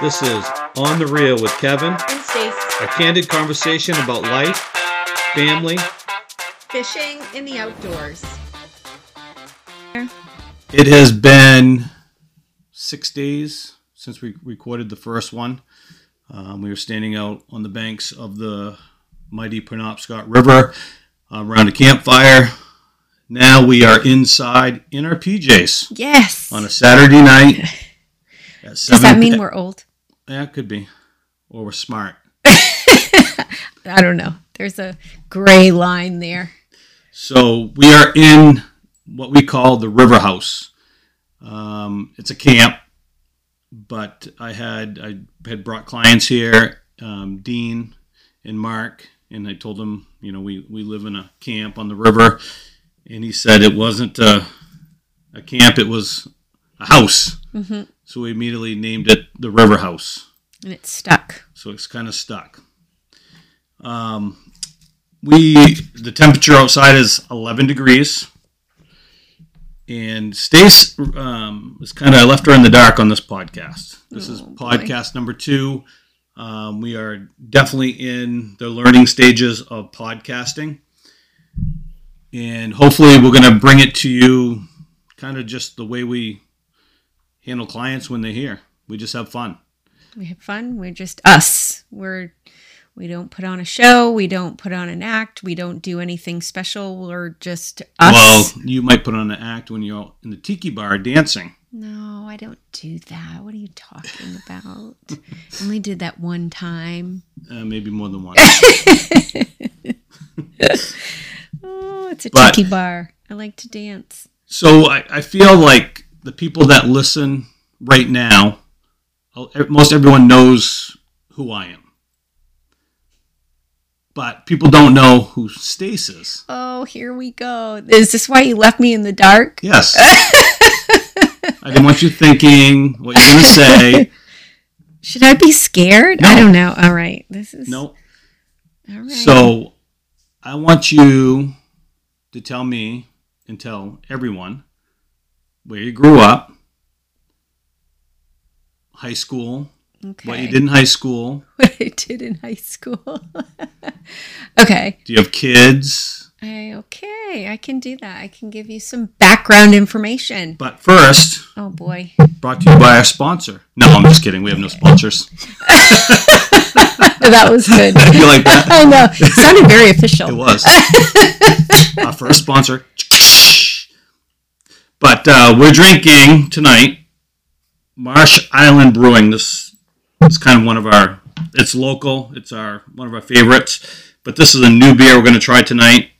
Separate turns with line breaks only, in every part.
This is On the Reel with Kevin,
And Stac
a candid conversation about life, family.
fishing in the outdoors.
It has been six days since we recorded the first one. Um, we were standing out on the banks of the mighty Penobscot River uh, around a campfire. Now we are inside in our PJs
Yes.
on a Saturday night. At
Does that mean we're old?
Yeah, it could be. Or we're smart.
I don't know. There's a gray line there.
So we are in what we call the River House. Um, it's a camp, but I had I had brought clients here, um, Dean and Mark, and I told them, you know, we we live in a camp on the river, and he said it wasn't a, a camp; it was a house.
hmm
So we immediately named it the River House.
And it's stuck.
so it's kind of stuck. Um, we the temperature outside is 11 degrees, and Stac um, was kind of I left her in the dark on this podcast. This is
Oh, boy.
podcast number two. Um, we are definitely in the learning stages of podcasting, and hopefully we're going to bring it to you, kind of just the way we handle clients when they're here. We just have fun.
We have fun. We're just us. We're we don't put on a show. We don't put on an act. We don't do anything special. We're just us.
Well, you might put on an act when you're in the tiki bar dancing.
no, I don't do that. What are you talking about? I Only did that one time.
Uh, maybe more than one.
Oh, it's a
But-
tiki bar. I like to dance.
so I, I feel like the people that listen right now, uh, most everyone knows who I am. But people don't know who Stac is.
Oh, here we go. Is this why you left me in the dark?
Yes. I didn't want you thinking what you're going to say.
Should I be scared? I don't know. All right. This is
No.
All right.
So I want you to tell me and tell everyone where you grew up, high school,
okay.
what you did in high school.
What I did in high school. okay.
Do you have kids?
I, okay. I can do that. I can give you some background information.
But first,
Oh boy.
brought to you by our sponsor. No, I'm just kidding. We have no sponsors.
that was good.
You like that?
I know. It sounded very official.
It was our first sponsor. But uh, we're drinking tonight Marsh Island Brewing. This is kind of one of our. It's local. It's our one of our favorites. But this is a new beer we're going to try tonight.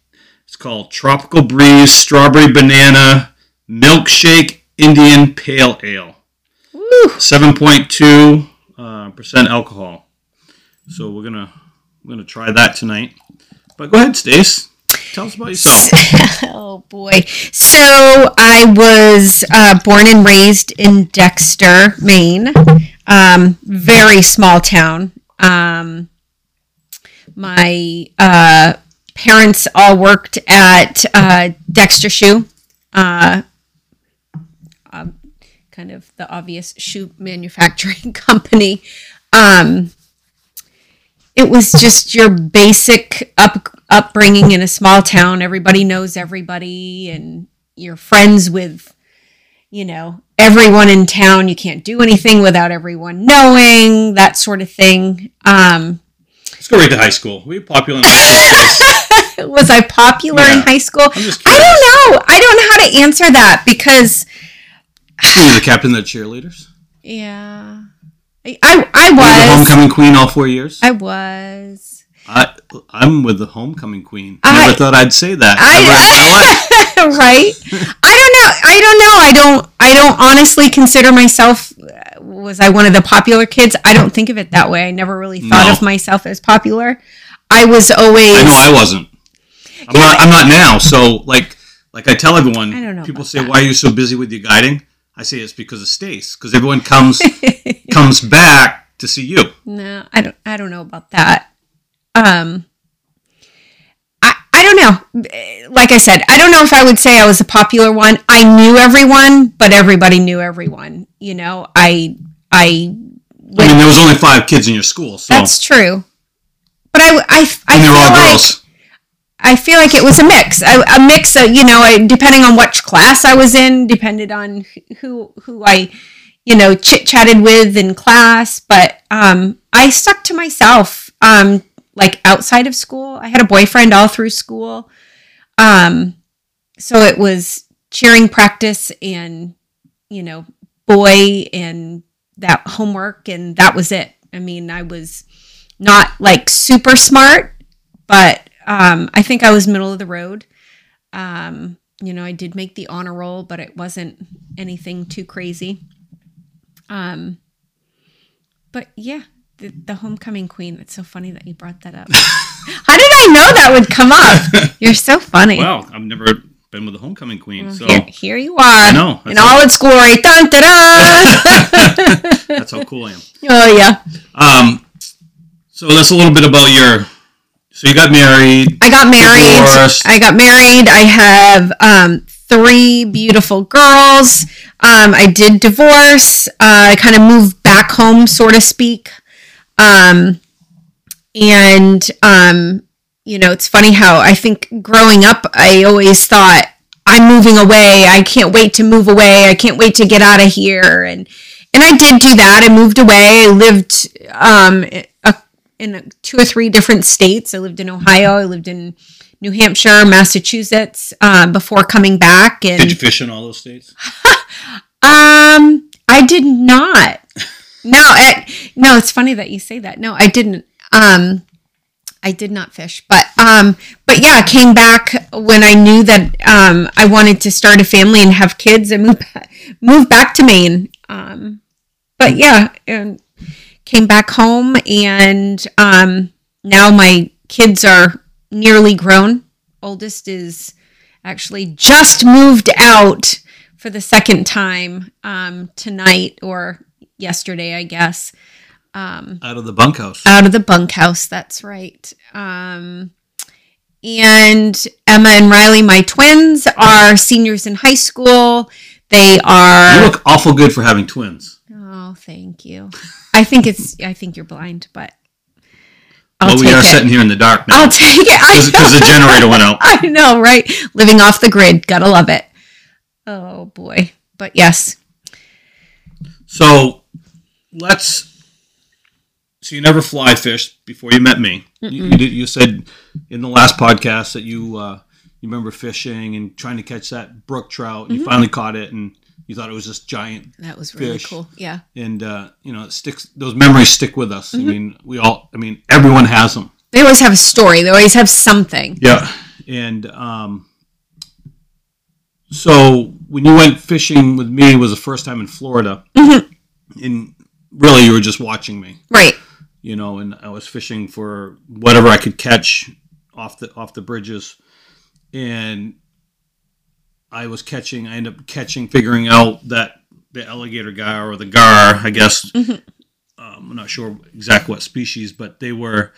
It's called Tropical Breeze Strawberry Banana Milkshake Indian Pale Ale.
Woo.
Seven point two uh, percent alcohol. So we're gonna we're gonna try that tonight. But go ahead, Stac. Tell us about yourself.
oh boy. So I was uh, born and raised in Dexter, Maine. Um, very small town. Um, my uh, parents all worked at uh, Dexter Shoe. Uh, um, kind of the obvious shoe manufacturing company. Um, it was just your basic up upbringing in a small town. Everybody knows everybody, and you're friends with, you know, everyone in town. You can't do anything without everyone knowing that sort of thing. Um,
Let's go right to high school. Were you popular in high school?
was I popular in high school? I don't know. I don't know how to answer that because,
Were you the captain of the cheerleaders?
yeah, I I, I
Were the
was.
homecoming queen all four years?
I was.
I, I'm with the homecoming queen.
I-
Never thought I'd say that.
I-
in
right? I don't know. I don't know. I don't. I don't honestly consider myself. uh, Was I one of the popular kids? I don't think of it that way. I never really thought
No.
of myself as popular. I was always.
I know I wasn't. I'm not. I'm not now. So like, like I tell everyone.
I don't know
People say,
that.
"Why are you so busy with your guiding?" I say it's because of Stac. Because everyone comes comes back to see you.
no, I don't. I don't know about that. Um. I, I don't know. Like I said, I don't know if I would say I was a popular one. I knew everyone, but everybody knew everyone. You know, I I
I mean, there was only five kids in your school, so
That's true. But I, I, I
and all
like
girls.
I feel like it was a mix, a, a mix of you know, I- depending on which class I was in, depended on who who I, you know, chit chatted with in class. But um, I stuck to myself. Um, like outside of school, I had a boyfriend all through school. Um, so it was cheering practice and you know, boy and that homework, and that was it. I mean, I was not like super smart, but um, I think I was middle of the road. Um, you know, I did make the honor roll, but it wasn't anything too crazy. Um, but yeah, the, the homecoming queen. It's so funny that you brought that up. How did I know that would come up? You're so funny.
Wow, I've never been with a homecoming queen, so
here, here you are.
No,
in all its glory. Dun, da, da.
that's how cool I am.
oh yeah,
Um, so that's a little bit about your. So you got married.
I got married.
Divorced.
I got married. I have um, three beautiful girls. Um, I did divorce. Uh, I kind of moved back home, so to speak. Um, and um, you know, it's funny how I think growing up, I always thought I'm moving away. I can't wait to move away. I can't wait to get out of here. And and I did do that. I moved away. I lived um, a, in two or three different states. I lived in Ohio. I lived in New Hampshire, Massachusetts uh, before coming back. And
Did you fish in all those states?
um, I did not. No, no, it's funny that you say that. No, I didn't. Um, I did not fish, but um, but yeah, I came back when I knew that um, I wanted to start a family and have kids and move move back to Maine. Um, but yeah, and came back home, and um, now my kids are nearly grown. Oldest is actually just moved out for the second time um, tonight or yesterday, I guess,
Out of the bunkhouse.
out of the bunkhouse. That's right. Um, and Emma and Riley, my twins, are seniors in high school. They are.
You look awful good for having twins.
Oh, thank you. I think it's. I think you're blind, but I'll
well,
take
we are
it.
sitting here in the dark now
I'll take it.
Because the generator went out.
I know, right? Living off the grid. Gotta love it. Oh boy. But yes.
So let's. So you never fly fished before you met me. You, you, did, you said in the last podcast that you uh, you remember fishing and trying to catch that brook trout. and You finally caught it, and you thought it was this giant.
That was really
Fish.
cool. Yeah.
And uh, you know, it sticks. Those memories stick with us. I mean, we all. I mean, everyone has them.
They always have a story. They always have something.
Yeah, and um, so when you went fishing with me was the first time in Florida, and really you were just watching me,
Right.
you know, and I was fishing for whatever I could catch off the off the bridges, and I was catching. I ended up catching, figuring out that the alligator gar or the gar, I guess. Um, I'm not sure exactly what species, but they were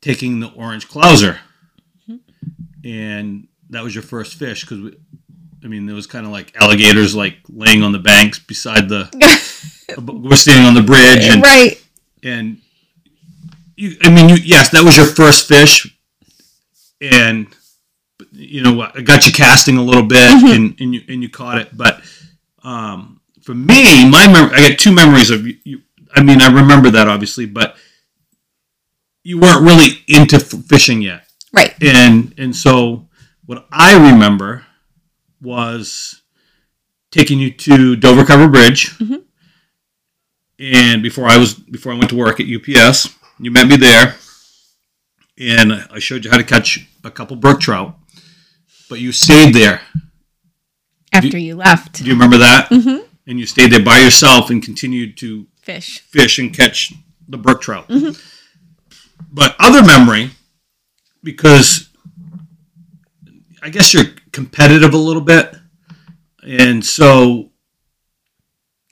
taking the orange clouser, and that was your first fish because I mean there was kind of like alligators like laying on the banks beside the. we're standing on the bridge and
right.
and you i mean you yes that was your first fish. And you know i got you casting a little bit and, and you and you caught it. But um for me my mem- i got two memories of you, you i mean i remember that obviously but you weren't really into f- fishing yet.
Right.
and and so what i remember was taking you to dover cover bridge and before i was before i went to work at ups you met me there and i showed you how to catch a couple brook trout but you stayed there
After you left.
do you remember that mm-hmm. and you stayed there by yourself and continued to
Fish.
fish and catch the brook trout. But other memory, because I guess you're competitive a little bit, and so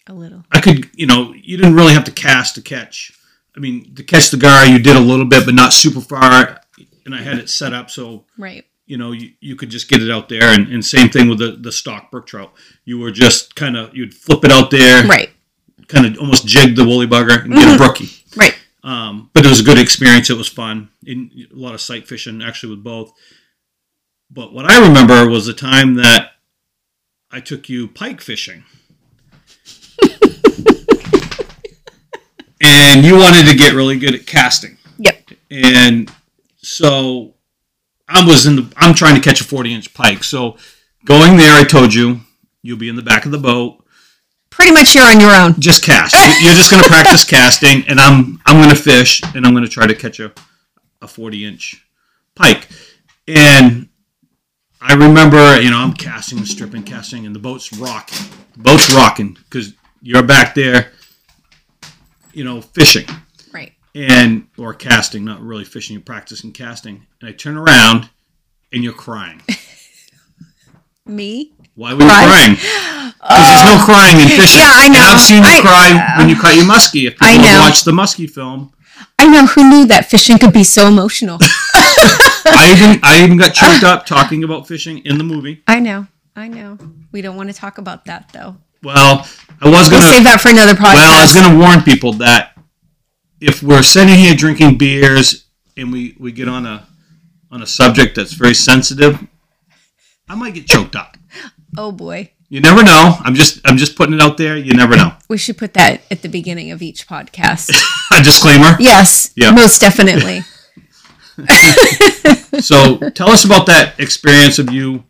A little.
I could, you know, you didn't really have to cast to catch. I mean, to catch the gar, you did a little bit, but not super far. And I had it set up so
Right.
you know you, you could just get it out there. And, and same thing with the the stock brook trout. You were just kind of you'd flip it out there,
Right.
kind of almost jig the woolly bugger and get a brookie.
Right.
Um, but it was a good experience. It was fun. In, a lot of sight fishing, actually, with both. But what I remember was the time that I took you pike fishing. And you wanted to get really good at casting.
Yep.
And so I was in the I'm trying to catch a 40 inch pike. So going there, I told you you'll be in the back of the boat.
Pretty much you're on your own.
Just cast. You- You're just going to practice casting, and I'm I'm going to fish, and I'm going to try to catch a a 40 inch pike. And I remember, you know, I'm casting stripping, casting, and the boat's rocking. The boat's rocking because you're back there, you know, fishing
Right.
and or casting, not really fishing, you're practicing casting. And I turn around, and you're crying.
Me?
Why were you
Cry?
crying? Because there's no oh. crying in fishing.
Yeah, I
And
know.
I've seen you
I-
cry when you caught your muskie. If people
I know.
watched the muskie film,
I know who knew that fishing could be so emotional.
I even I even got choked up talking about fishing in the movie.
I know. I know. We don't want to talk about that though.
Well, I was
We'll
gonna
save that for another podcast.
well, I was gonna warn people that if we're sitting here drinking beers and we we get on a on a subject that's very sensitive, I might get choked up.
oh boy.
You never know. I'm just I'm just putting it out there. You never know.
We should put that at the beginning of each podcast.
a disclaimer.
yes.
Yeah.
Most definitely.
So tell us about that experience of you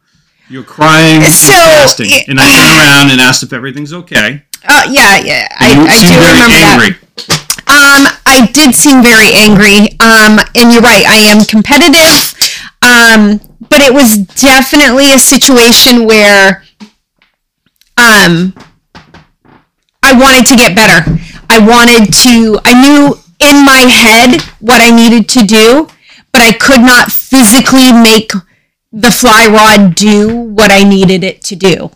you're crying and
So,
casting.
it-
And I turned around and asked if everything's okay.
Uh, yeah, yeah. I, I do remember that. Um, I did seem very angry. Um, and you're right, I am competitive. Um, but it was definitely a situation where um I wanted to get better. I wanted to I knew in my head what I needed to do, but I could not physically make the fly rod do what I needed it to do.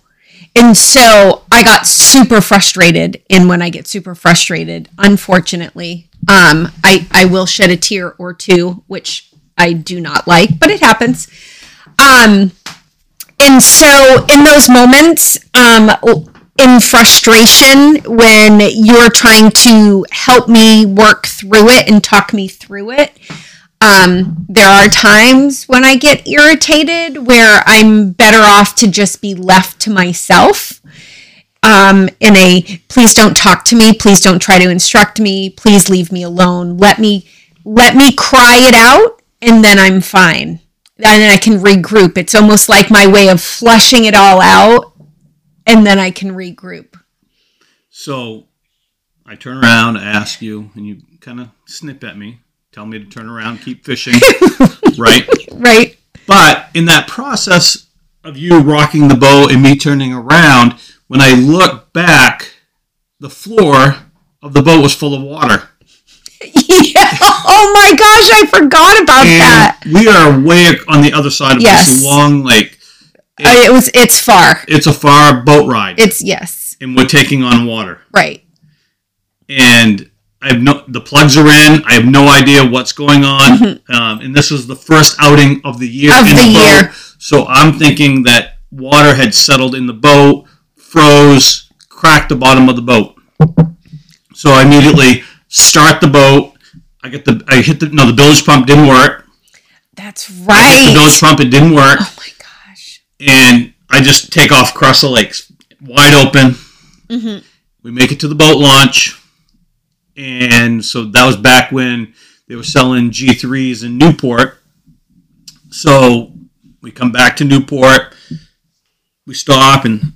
And so I got super frustrated. And when I get super frustrated, unfortunately, um, I, I will shed a tear or two, which I do not like, but it happens. Um, and so in those moments, um, in frustration, when you're trying to help me work through it and talk me through it, um, there are times when I get irritated where I'm better off to just be left to myself. Um, in a please don't talk to me, please don't try to instruct me, please leave me alone. Let me let me cry it out, and then I'm fine. And then I can regroup. It's almost like my way of flushing it all out, and then I can regroup.
So I turn around, ask you, and you kind of snip at me, tell me to turn around, keep fishing, right?
Right?
But in that process of you rocking the boat and me turning around, when I look back, the floor of the boat was full of water.
yeah. Oh my gosh, I forgot about that.
We are way on the other side of
Yes.
this long lake.
Uh, it was. It's far.
It's a far boat ride,
It's yes.
and we're taking on water.
Right.
and I have no the plugs are in. I have no idea what's going on, um, and this is the first outing of the year.
Mm-hmm. Of
in
the year.
boat. So I'm thinking that water had settled in the boat, froze, cracked the bottom of the boat. So I immediately start the boat. I get the I hit the no the bilge pump didn't work.
That's
The
right.
bilge pump it didn't work,
Oh my gosh.
and I just take off across the lakes, wide open.
Mhm.
We make it to the boat launch, and so that was back when they were selling G3s in Newport. So we come back to Newport, we stop, and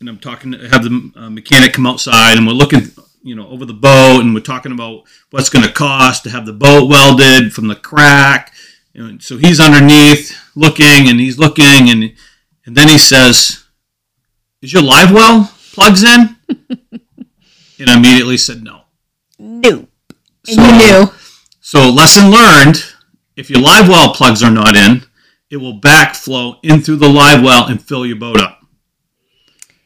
and I'm talking to have the uh, mechanic come outside, and we're looking, you know, over the boat, and we're talking about what's going to cost to have the boat welded from the crack. And so he's underneath looking, and he's looking, and and then he says, "Is your live well plugs in?" and I immediately said no. So-
you knew.
So lesson learned: if your live well plugs are not in, it will backflow in through the live well and fill your boat up.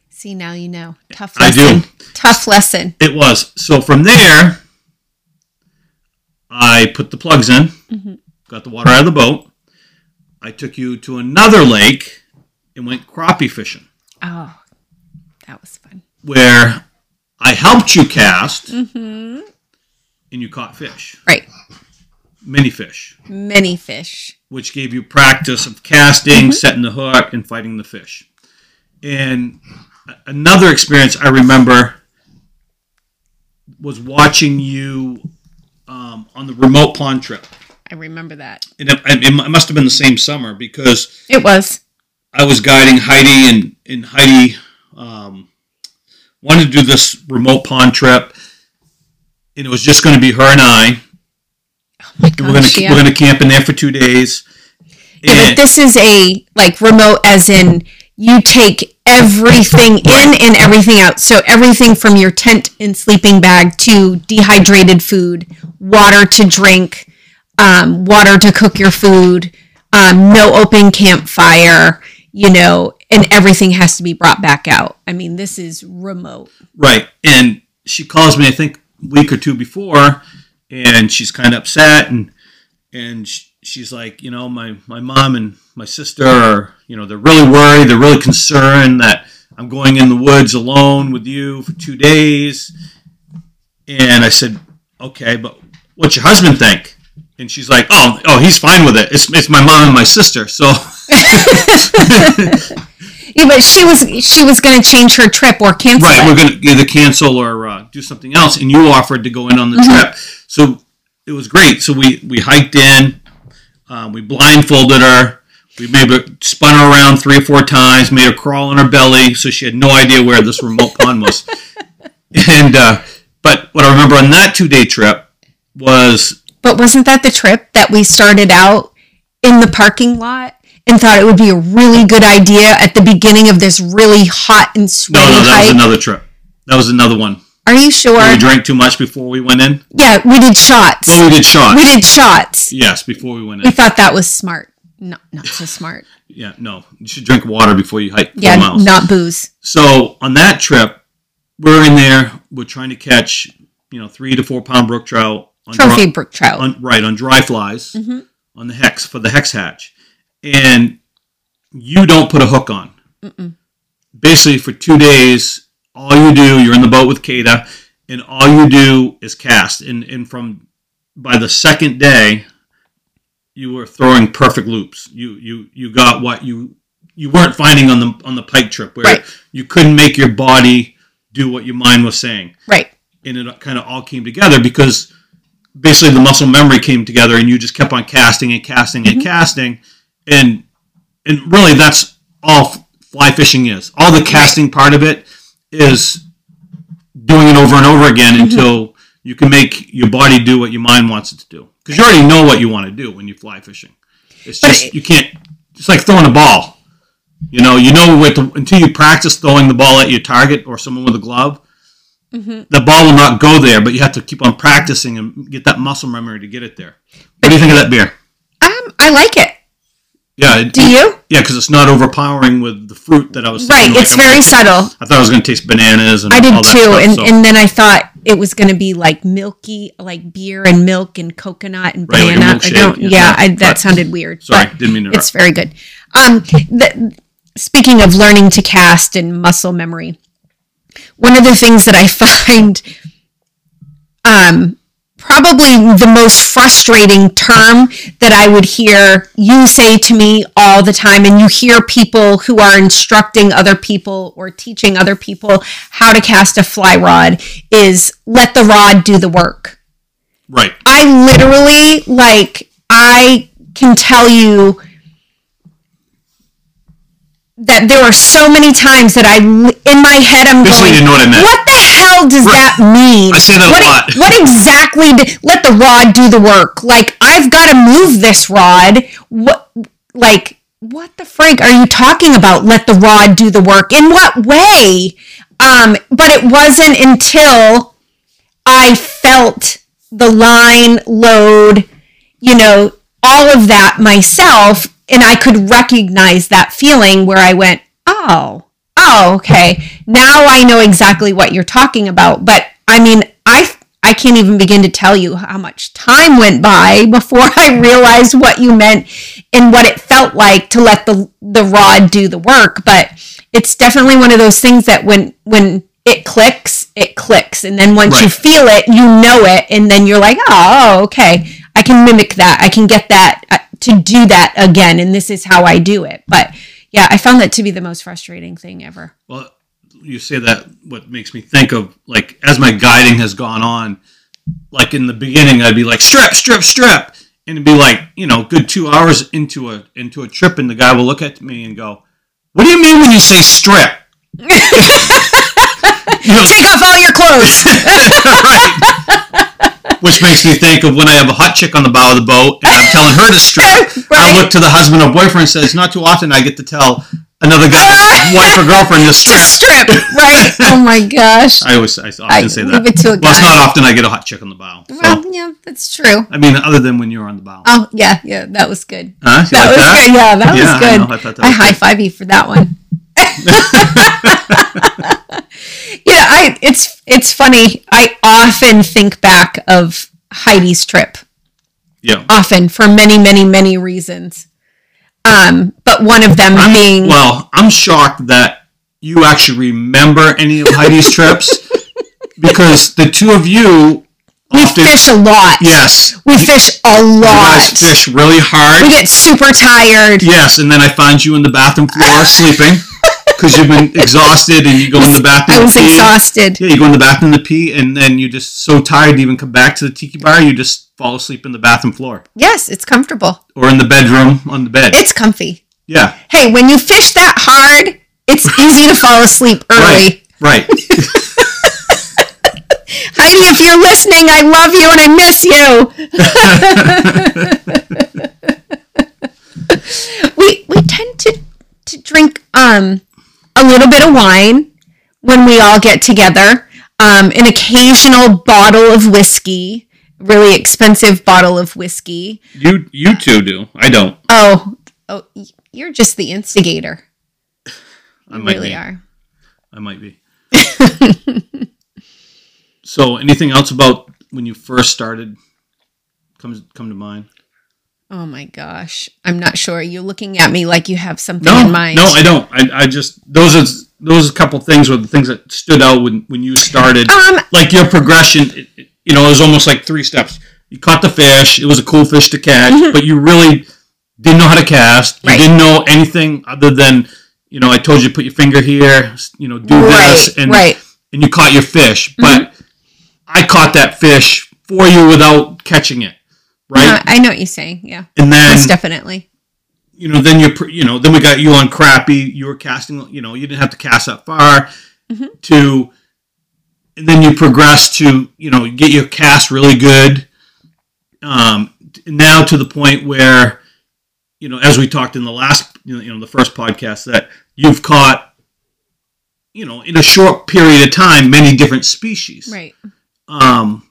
See now you know. Tough
I do.
Tough lesson.
It was so from there. I put the plugs in,
Mhm.
got the water out of the boat. I took you to another lake and went crappie fishing.
Oh, that was fun.
where I helped you cast,
Mm-hmm.
And you caught fish,
Right.
many fish,
Many fish.
which gave you practice of casting, setting the hook, and fighting the fish. And a- another experience I remember was watching you um, on the remote pond trip.
I remember that.
And it, it must have been the same summer because
It was.
I was guiding Heidi, and, and Heidi um, wanted to do this remote pond trip, and it was just going to be her and I.
Oh my
And we're gonna
yeah.
we're gonna camp in there for two days.
Yeah, but this is a like remote as in you take everything in and everything out. So everything from your tent and sleeping bag to dehydrated food, water to drink, um, water to cook your food, um, no open campfire, you know, and everything has to be brought back out. I mean, this is remote.
Right. And she calls me, I think, week or two before, and she's kind of upset, and and she's like, you know, my my mom and my sister are, you know, they're really worried, they're really concerned that I'm going in the woods alone with you for two days. And I said, okay, but what's your husband think? And she's like, oh, oh, he's fine with it. It's, it's my mom and my sister. So
Yeah, but she was she was going to change her trip or cancel
Right,
it.
we're going to either cancel or uh, do something else, and you offered to go in on the
Mm-hmm.
trip, so it was great. So we we hiked in, um, we blindfolded her, we maybe spun her around three or four times, made her crawl on her belly, so she had no idea where this remote pond was. And uh, but what I remember on that two day trip was
But wasn't that the trip that we started out in the parking lot and thought it would be a really good idea at the beginning of this really hot and
no,
sweaty
no, that was another trip. That was another one.
Are you sure?
We drank too much before we went in.
yeah, we did shots.
Well, we did shots.
we did shots.
Yes, before we went in.
We thought that was smart. No, not so smart.
Yeah, no, you should drink water before you hike
Yeah,
miles.
not booze.
So on that trip, we're in there. We're trying to catch, you know, three to four pound brook trout on
Trophy
dry,
brook trout.
on, right on dry flies
Mhm.
on the hex for the hex hatch, and you don't put a hook on.
Mm-mm.
Basically, for two days, all you do, you're in the boat with Kata, and all you do is cast. And and from by the second day, you were throwing perfect loops. You you you got what you you weren't finding on the on the pike trip where
Right.
you couldn't make your body do what your mind was saying
right.
and it kind of all came together because basically the muscle memory came together and you just kept on casting and casting and mm-hmm. casting and and really that's all fly fishing is. All the casting part of it is doing it over and over again until you can make your body do what your mind wants it to do. Because you already know what you want to do when you fly fishing. It's just
it-
you can't it's like throwing a ball. You know you know what to, until you practice throwing the ball at your target or someone with a glove
hmm
the ball will not go there, but you have to keep on practicing and get that muscle memory to get it there. What do you think of that beer?
Um, I like it.
Yeah, it,
Do you?
yeah, because it's not overpowering with the fruit that I was.
Right.
thinking, like,
It's
I'm-
very subtle.
I thought it was going to taste bananas and
I did
all that
too,
stuff,
and
so-
and then I thought it was going to be like milky, like beer and milk and coconut and
Right, like
banana. I
milkshake,
don't.
yeah.
Yeah, I, that sounded weird.
sorry,
but
didn't mean to
it's very good. Um, the, speaking of learning to cast and muscle memory, one of the things that I find um, probably the most frustrating term that I would hear you say to me all the time, and you hear people who are instructing other people or teaching other people how to cast a fly rod is let the rod do the work.
Right.
I literally like I can tell you that there are so many times that I in my head I'm
Just
going
you know what I meant.
what the hell does
Right.
that mean?
I say that a
what,
lot.
What exactly did, let the rod do the work? Like I've got to move this rod. What like what the frank are you talking about? Let the rod do the work. In what way? Um, but it wasn't until I felt the line load, you know, all of that myself, and I could recognize that feeling where I went, oh, oh, okay. Now I know exactly what you're talking about. But I mean, I I can't even begin to tell you how much time went by before I realized what you meant and what it felt like to let the the rod do the work. But it's definitely one of those things that when when it clicks it clicks, and then once you feel it, you know it, and then you're like, oh, okay, I can mimic that. I can get that uh, to do that again, and this is how I do it. But yeah, I found that to be the most frustrating thing ever.
Well, you say that what makes me think of like as my guiding has gone on, like in the beginning I'd be like strip, strip, strip, and it'd be like you know good two hours into a into a trip, and the guy will look at me and go, "What do you mean when you say strip?" you know,
Take off all your clothes.
right. Which makes me think of when I have a hot chick on the bow of the boat and I'm telling her to strip.
Right.
I look to the husband or boyfriend and says, not too often I get to tell another guy's wife or girlfriend to strip.
strip, right? Oh my gosh.
I always I often
I
say
leave
that.
it to a
Well, it's not often I get a hot chick on the bow. So,
Well, yeah, that's true.
I mean, other than when you're on the bow.
Oh yeah, yeah, that was good.
Huh?
That
like
was
that?
good. Yeah, that
Yeah,
was
I
good.
know. I
I high five you for that one. Yeah, I it's it's funny. I often think back of Heidi's trip.
Yeah.
Often for many, many, many reasons. Um, but one of them i being
Well, I'm shocked that you actually remember any of Heidi's trips because the two of you
we
often
fish a lot.
yes,
We fish a
you
lot.
guys fish really hard.
We get super tired.
Yes, and then I find you in the bathroom floor sleeping because you've been exhausted, and you go in the bathroom.
I was exhausted.
Yeah, you go in the bathroom to pee, and then you're just so tired to even come back to the tiki bar. You just fall asleep in the bathroom floor
Yes, it's comfortable.
or in the bedroom on the bed.
It's comfy.
yeah,
Hey, when you fish that hard, it's easy to fall asleep early.
right, right.
Heidi, if you're listening, I love you and I miss you. we we tend to to drink um a little bit of wine when we all get together. Um, an occasional bottle of whiskey, really expensive bottle of whiskey.
you you two do. I don't.
Oh, oh, you're just the instigator.
I
You
might
really
be.
are.
I might be. so, anything else about when you first started comes come to mind?
Oh my gosh, I'm not sure. You're looking at me like you have something
No,
in mind.
no, I don't. I, I just those are those are a couple things were the things that stood out when when you started.
um,
like your progression, it, it- you know, it was almost like three steps. You caught the fish; it was a cool fish to catch, but you really didn't know how to cast. You
Mm-hmm. Right.
didn't know anything other than, you know, I told you put your finger here, you know, do
right,
this, and
right.
and you caught your fish. But I caught that fish for you without catching it, right?
Uh, I know what you're saying. Yeah,
and then
most definitely.
you know, then you're you know, then we got you on crappie. You were casting, you know, you didn't have to cast that far.
Mhm.
To, and then you progress to, you know, get your cast really good. Um, now to the point where, you know, as we talked in the last, you know, you know, the first podcast, that you've caught, you know, in a short period of time, many different species.
Right.
Um,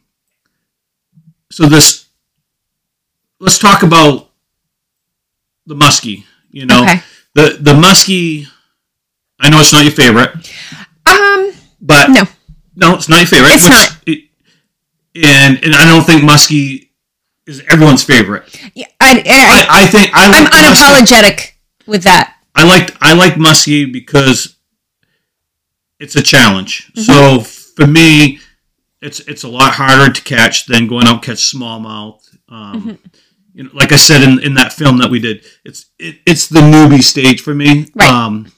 so this, let's talk about the muskie. You know,
Okay.
the the muskie. I know it's not your favorite,
Um.
but
No.
no, it's not your favorite.
It's not.
It, and and I don't think muskie is everyone's favorite.
Yeah. I. I,
I, I think I
I'm
like muskie.
unapologetic with that.
I like I like muskie because it's a challenge.
Mm-hmm.
So for me, it's it's a lot harder to catch than going out and catch smallmouth. Um,
Mm-hmm.
You know, like I said in, in that film that we did, it's it, it's the newbie stage for me.
Right.
Um,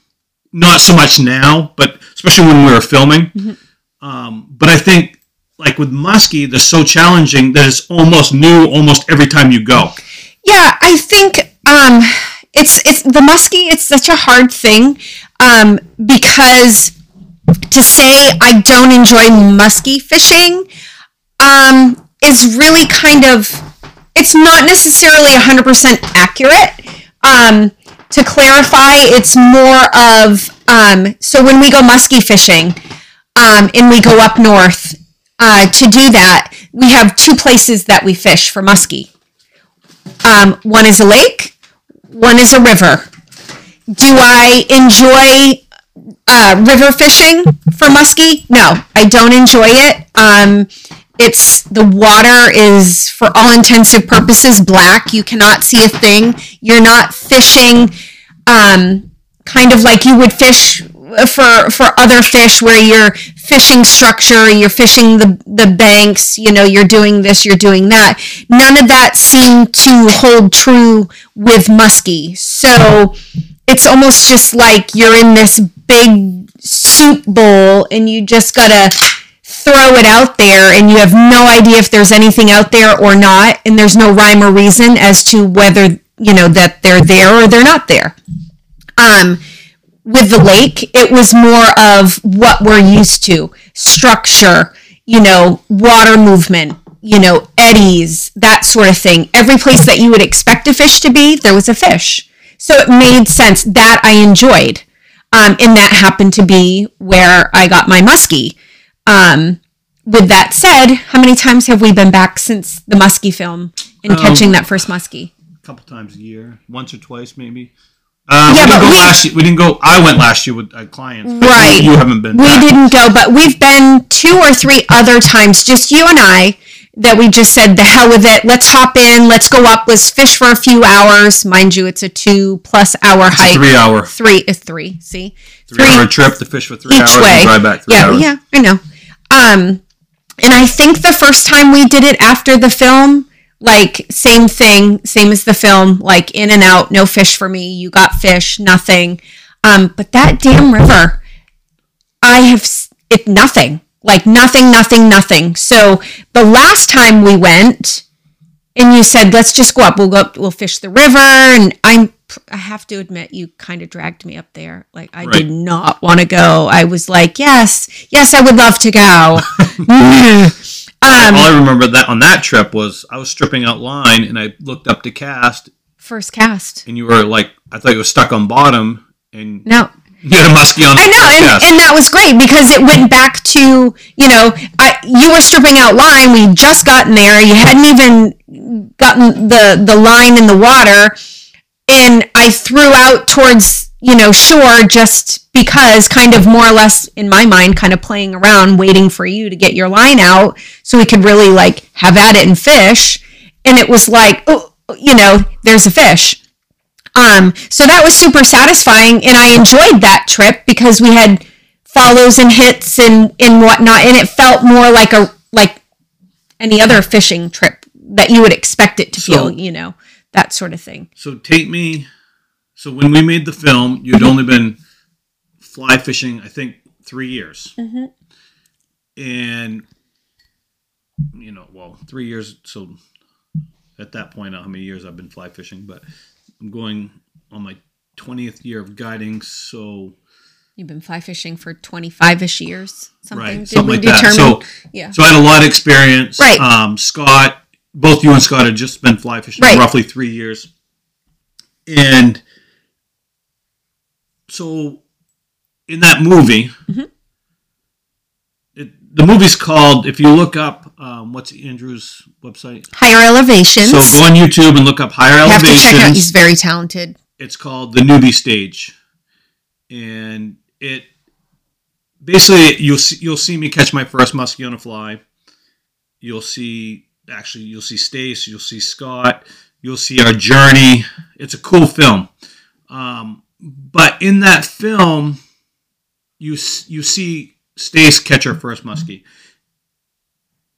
not so much now, but especially when we were filming.
Mm-hmm.
Um, but I think like with muskie, they're so challenging that it's almost new almost every time you go.
Yeah, I think um, it's it's the muskie. It's such a hard thing um, because to say I don't enjoy muskie fishing um, is really kind of it's not necessarily 100% accurate. Um, to clarify, it's more of um, so when we go muskie fishing um, and we go up north uh, to do that, we have two places that we fish for muskie. Um, one is a lake, one is a river. Do I enjoy uh, river fishing for muskie? No, I don't enjoy it. It's the water is, for all intensive purposes, black. You cannot see a thing. You're not fishing um, kind of like you would fish for for other fish, where you're fishing structure, you're fishing the, the banks, you know, you're doing this, you're doing that. None of that seemed to hold true with muskie. So it's almost just like you're in this big soup bowl and you just gotta throw it out there and you have no idea if there's anything out there or not and there's no rhyme or reason as to whether you know that they're there or they're not there. Um with the lake it was more of what we're used to. Structure you know water movement you know eddies that sort of thing. Every place that you would expect a fish to be there was a fish. So it made sense. That i enjoyed. Um, and that happened to be where i got my muskie um, with that said, how many times have we been back since the muskie film and catching that first muskie?
A couple times a year, once or twice maybe. Uh,
Yeah,
we didn't
but
go
we-
last year. We didn't go. I went last year with uh, clients. but
Right.
You, haven't been.
We
back.
didn't go, but we've been two or three other times, just you and I, that we just said, the hell with it. Let's hop in. Let's go up. Let's fish for a few hours. Mind you, it's a two plus hour hike.
Three hour,
Three is three. See,
three, hour trip to fish for three
each
hours
way.
and drive back three
yeah,
hours.
yeah, I know. Um, and I think the first time we did it after the film, like same thing, same as the film, like in and out, no fish for me. You got fish, nothing. Um, but that damn river, I have it nothing, like nothing, nothing, nothing. So the last time we went, and you said, let's just go up. We'll go up, we'll fish the river. And I'm, I have to admit, you kind of dragged me up there. Like, I
Right.
did not want to go. I was like, yes, yes, I would love to go. um,
All I remember that on that trip was I was stripping out line and I looked up to cast
first cast.
and you were like I thought you were stuck on bottom and
No,
you had a muskie on.
I know, and, and that was great because it went back to you know, I you were stripping out line. We just gotten there. You hadn't even gotten the the line in the water, and I threw out towards you know shore just because, kind of more or less in my mind, kind of playing around, waiting for you to get your line out so we could really like have at it and fish. And it was like, oh, you know, there's a fish. Um, so that was super satisfying, and I enjoyed that trip because we had follows and hits and and whatnot, and it felt more like a like any other fishing trip that you would expect it to
So-
feel, you know, that sort of thing.
So take me. So when we made the film, you'd only been fly fishing, I think, three years,
Mm-hmm.
and you know, well, three years. So at that point, I don't know how many years I've been fly fishing, but I'm going on my twentieth year of guiding. So
You've been fly fishing for twenty five ish years, something.
right, something
we
like that.
determine?
So
yeah.
so I had a lot of experience.
Right.
Um, Scott, both you and Scott had just been fly fishing
Right.
roughly three years, and so in that movie,
Mm-hmm.
it, the movie's called. If you look up, um, what's Andrew's website?
Higher elevations.
So go on YouTube and look up higher
You have to check out. He's very talented.
It's called the newbie stage, and it basically you'll see, you'll see me catch my first muskie on a fly. You'll see actually you'll see Stac, you'll see Scott, you'll see our journey. It's a cool film, um, but in that film, you you see Stac catch her first muskie,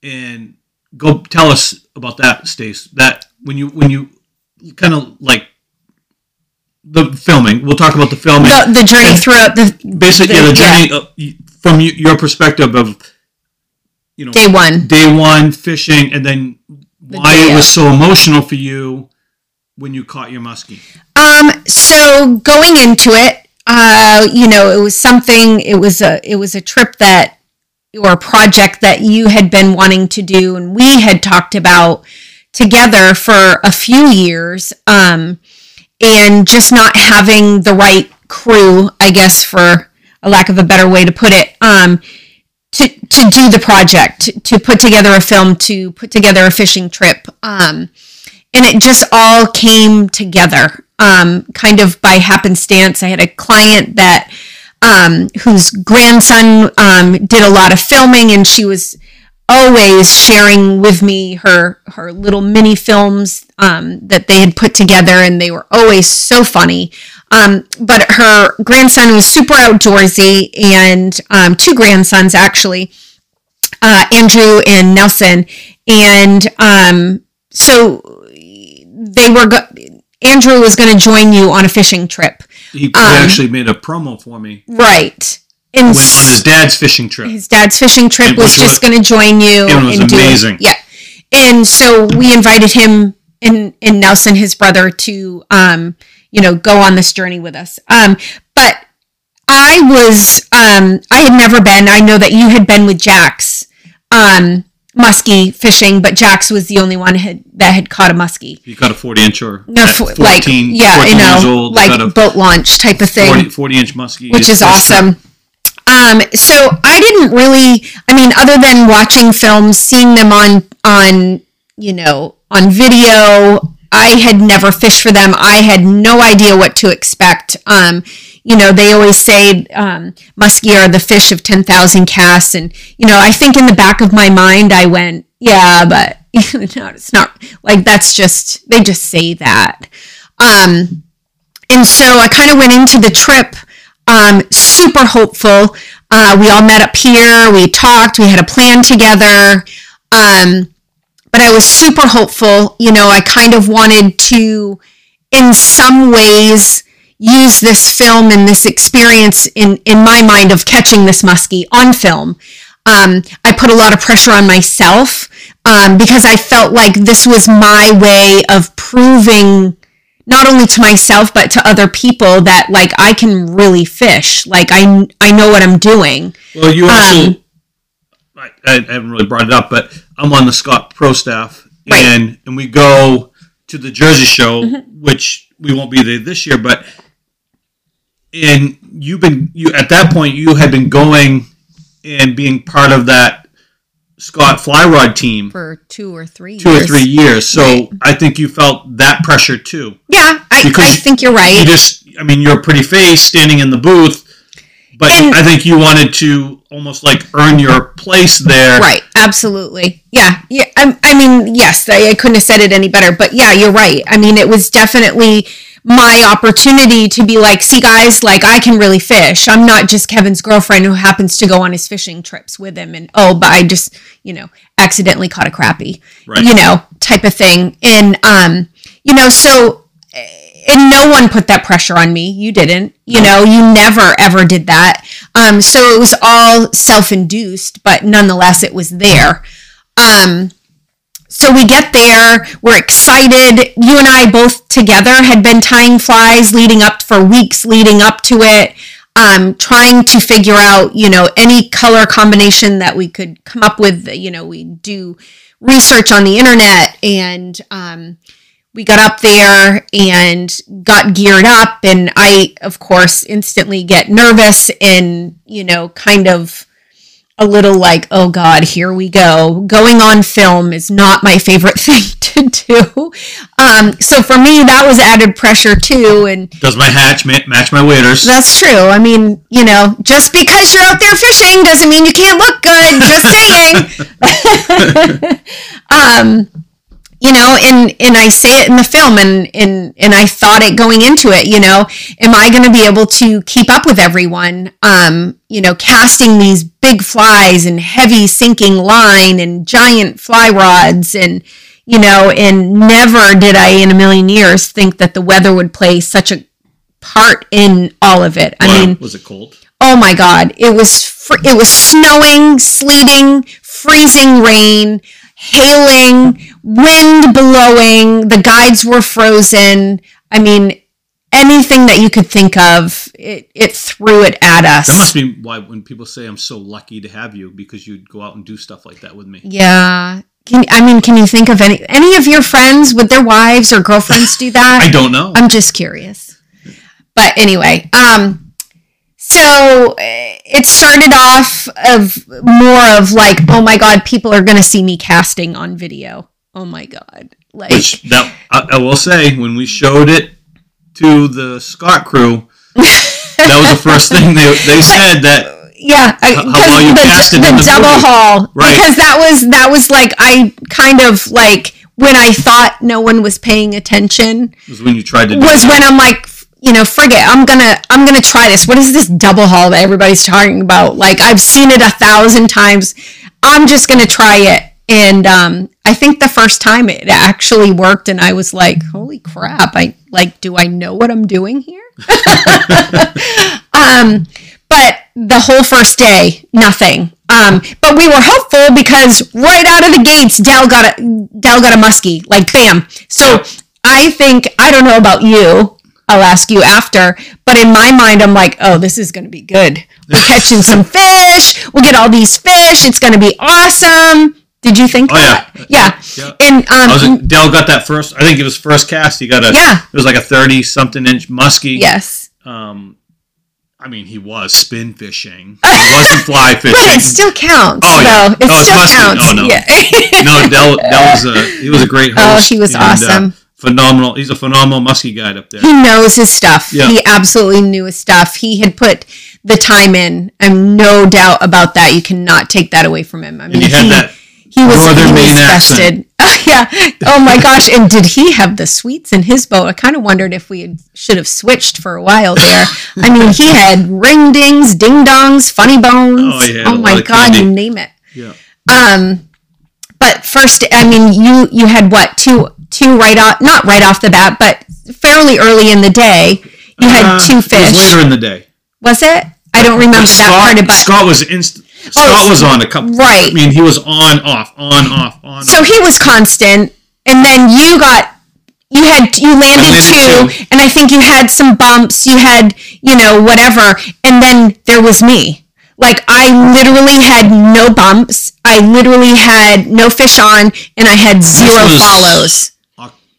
and go tell us about that, Stac. That when you when you kind of like the filming. We'll talk about the filming.
The, the journey
And
throughout the
Basically, yeah, the journey uh, y- from your perspective of you know
day one.
day one fishing, and then why
day
it was
of.
so emotional for you when you caught your muskie.
Um, so going into it, uh, you know, it was something. It was a it was a trip that or project that you had been wanting to do, and we had talked about together for a few years. Um, and just not having the right crew, I guess, for a lack of a better way to put it. Um, to, to do the project, to put together a film, to put together a fishing trip. Um, and it just all came together um, kind of by happenstance. I had a client that um, whose grandson um, did a lot of filming, and she was always sharing with me her her little mini films um, that they had put together, and they were always so funny. Um, but her grandson was super outdoorsy, and um, two grandsons actually, uh, Andrew and Nelson, and um, so they were. Go- Andrew was going to join you on a fishing trip,
He, he
Um,
actually made a promo for me
right? And
went on his dad's fishing trip.
his dad's fishing trip was just going to join you
it was
and do
amazing.
it. Yeah, and so we invited him and and Nelson, his brother, to um you know go on this journey with us. Um, but I was um I had never been. I know that you had been with Jax um muskie fishing, but Jax was the only one had, that had caught a muskie.
He got a 40 inch or
No, fo-
14,
like yeah,
14
you know,
old,
like boat launch type of thing
40, 40 inch muskie.
which is awesome. Um, so I didn't really, I mean, other than watching films, seeing them on on you know on video, I had never fished for them. I had no idea what to expect. Um, you know, they always say um, muskie are the fish of ten thousand casts, and you know, I think in the back of my mind, I went, yeah, but it's not like that's just they just say that. Um, and so I kind of went into the trip um, super hopeful. Uh, we all met up here. We talked. We had a plan together. Um, but I was super hopeful. You know, I kind of wanted to, in some ways, use this film and this experience in in my mind of catching this muskie on film. Um, I put a lot of pressure on myself um, because I felt like this was my way of proving not only to myself but to other people that like I can really fish. Like I I know what I'm doing.
Well, you also,
Um,
I, I haven't really brought it up, but I'm on the Scott Pro staff,
Right.
and and we go to the Jersey show,
Mm-hmm.
which we won't be there this year, but and you've been you at that point you had been going and being part of that Scott fly rod team
For two or three
two or three years. So
Right.
I think you felt that pressure too.
Yeah, I, I think you're right.
You just, I mean, you're a pretty face standing in the booth, but
And-
I think you wanted to almost like earn your place there.
Right, absolutely. Yeah, yeah. I, I mean, yes, I, I couldn't have said it any better. But yeah, you're right. I mean, it was definitely my opportunity to be like, see, guys, like I can really fish. I'm not just Kevin's girlfriend who happens to go on his fishing trips with him, and oh, but I just, you know, accidentally caught a crappie,
Right.
you know, type of thing. And um, you know, so and no one put that pressure on me. You didn't. You know, you never ever did that. Um, so it was all self-induced, but nonetheless, it was there. Um, so we get there, we're excited. You and I both together had been tying flies leading up for weeks leading up to it, um, trying to figure out, you know, any color combination that we could come up with. You know, we do research on the internet and um, we got up there and got geared up and i of course instantly get nervous and you know kind of a little like oh god here we go. Going on film is not my favorite thing to do. Um, so for me that was added pressure too and
Does my hatch ma- match my waders?
that's true. I mean you know just because you're out there fishing doesn't mean you can't look good. Just saying. Um you know and and i say it in the film and and and i thought it going into it you know am i going to be able to keep up with everyone um you know casting these big flies and heavy sinking line and giant fly rods and you know and never did i in a million years think that the weather would play such a part in all of it i
Wow,
mean
was it cold?
oh my god it was fr- it was snowing sleeting freezing rain hailing wind blowing the guides were frozen i mean anything that you could think of it, it threw it at us
That must be why when people say I'm so lucky to have you because you'd go out and do stuff like that with me.
yeah can, i mean can you think of any any of your friends with their wives or girlfriends do that
I don't know.
I'm just curious. But anyway, um, so uh, it started off of more of like, oh my god, people are gonna see me casting on video. Oh my god, like
Which that I, I will say when we showed it to the Scott crew, that was the first thing they they said that
yeah, I-
how well you
the,
casted
the
the
double
movie.
haul
Right.
because that was that was like I kind of like when I thought no one was paying attention
was when you tried to
was
that.
when I'm like, you know, forget. I'm gonna I'm gonna try this. What is this double haul that everybody's talking about? Like I've seen it a thousand times. I'm just gonna try it. And um, I think the first time it actually worked, and I was like, "Holy crap! I like, do I know what I'm doing here?" um, but the whole first day, nothing. Um, but we were hopeful because right out of the gates, Dell got a Dell got a muskie, like bam. So I think I don't know about you. I'll ask you after. But in my mind, I'm like, oh, this is going to be good. We're catching some fish. We'll get all these fish. It's going to be awesome. Did you think
Oh, yeah.
that? Yeah.
Yeah.
And um,
was Dell got that first. I think it was first cast. He got a.
Yeah.
It was like a thirty something inch muskie.
yes.
Um, I mean, he was spin fishing. He wasn't fly fishing.
But it still counts.
Oh, yeah.
though. It still counts.
Oh, no.
Yeah.
no, Dell, Dell was a he was a great host.
Oh, he was
and, uh,
awesome.
Phenomenal. He's a phenomenal muskie guide up there.
he knows his stuff.
Yeah.
He absolutely knew his stuff. He had put the time in. I'm no doubt about that. You cannot take that away from him. I mean,
And he had
he,
that
he was,
northern
he
Maine accent.
Oh, yeah. Oh my gosh. And did he have the sweets in his boat? I kind of wondered if we had, should have switched for a while there. I mean, he had ring dings, ding dongs, funny bones.
Oh, had
my God, you name it.
Yeah.
Um, but first, I mean, you you had what two two right off, not right off the bat, but fairly early in the day. You had
Uh,
two
It
fish.
was later in the day.
Was it? I don't remember that part of it.
Scott was inst- Scott
Oh,
was on a couple.
right.
I mean, he was on off on off on.
So
off.
he was constant, and then you got you had you landed,
landed
two,
two.
and I think you had some bumps. You had you know whatever, and then there was me. Like I literally had no bumps. I literally had no fish on, and I had zero follows.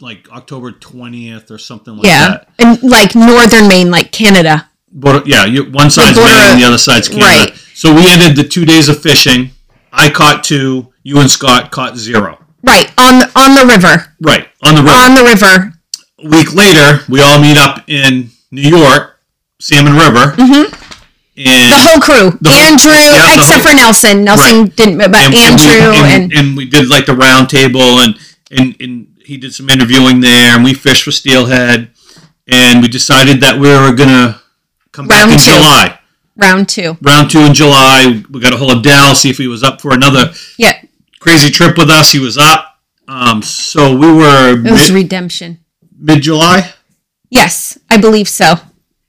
Like October twentieth or something like
Yeah,
that. Yeah.
And like northern Maine, like Canada.
But yeah, you, one side's Maine and the other side's Canada.
Right.
So we ended the two days of fishing. I caught two. You and Scott caught zero.
Right on the, on the river,
Right on the river.
on the river.
a week later, we all meet up in New York, Salmon River,
Mm-hmm.
and
The whole crew,
The whole-
Andrew,
yeah,
except
whole-
for Nelson. Nelson
Right.
didn't, but
and,
Andrew
and,
and,
and we did like the round table and and and he did some interviewing there and we fished for steelhead and we decided that we were gonna come back
Round
in
two.
July.
round two.
Round two in July. We got a hold of Dal, see if he was up for another
Yeah,
crazy trip with us. He was up. Um, so we were
it was
mid,
redemption.
mid July.
Yes, I believe so.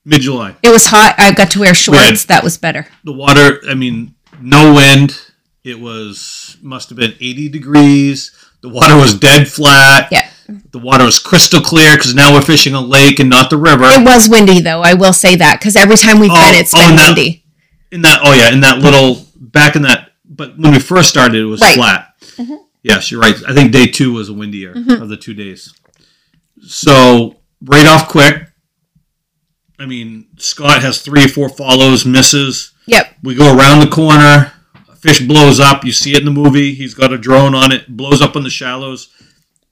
Mid July.
It was hot. I got to wear shorts. That was better.
The water. I mean, no wind. It was must have been 80 degrees. The water was dead flat.
Yeah.
The water was crystal clear because now we're fishing a lake and not the river.
It was windy though. I will say that because every time we've
Oh,
been, it's
oh,
been
no.
windy.
in that, oh yeah, in that little back in that. But when we first started, it was
Right.
flat. Yes, you're right. I think day two was windier
Mm-hmm.
of the two days. So right off quick. I mean, Scott has three or four follows, misses.
Yep.
We go around the corner. Fish blows up. You see it in the movie. He's got a drone on it. Blows up in the shallows,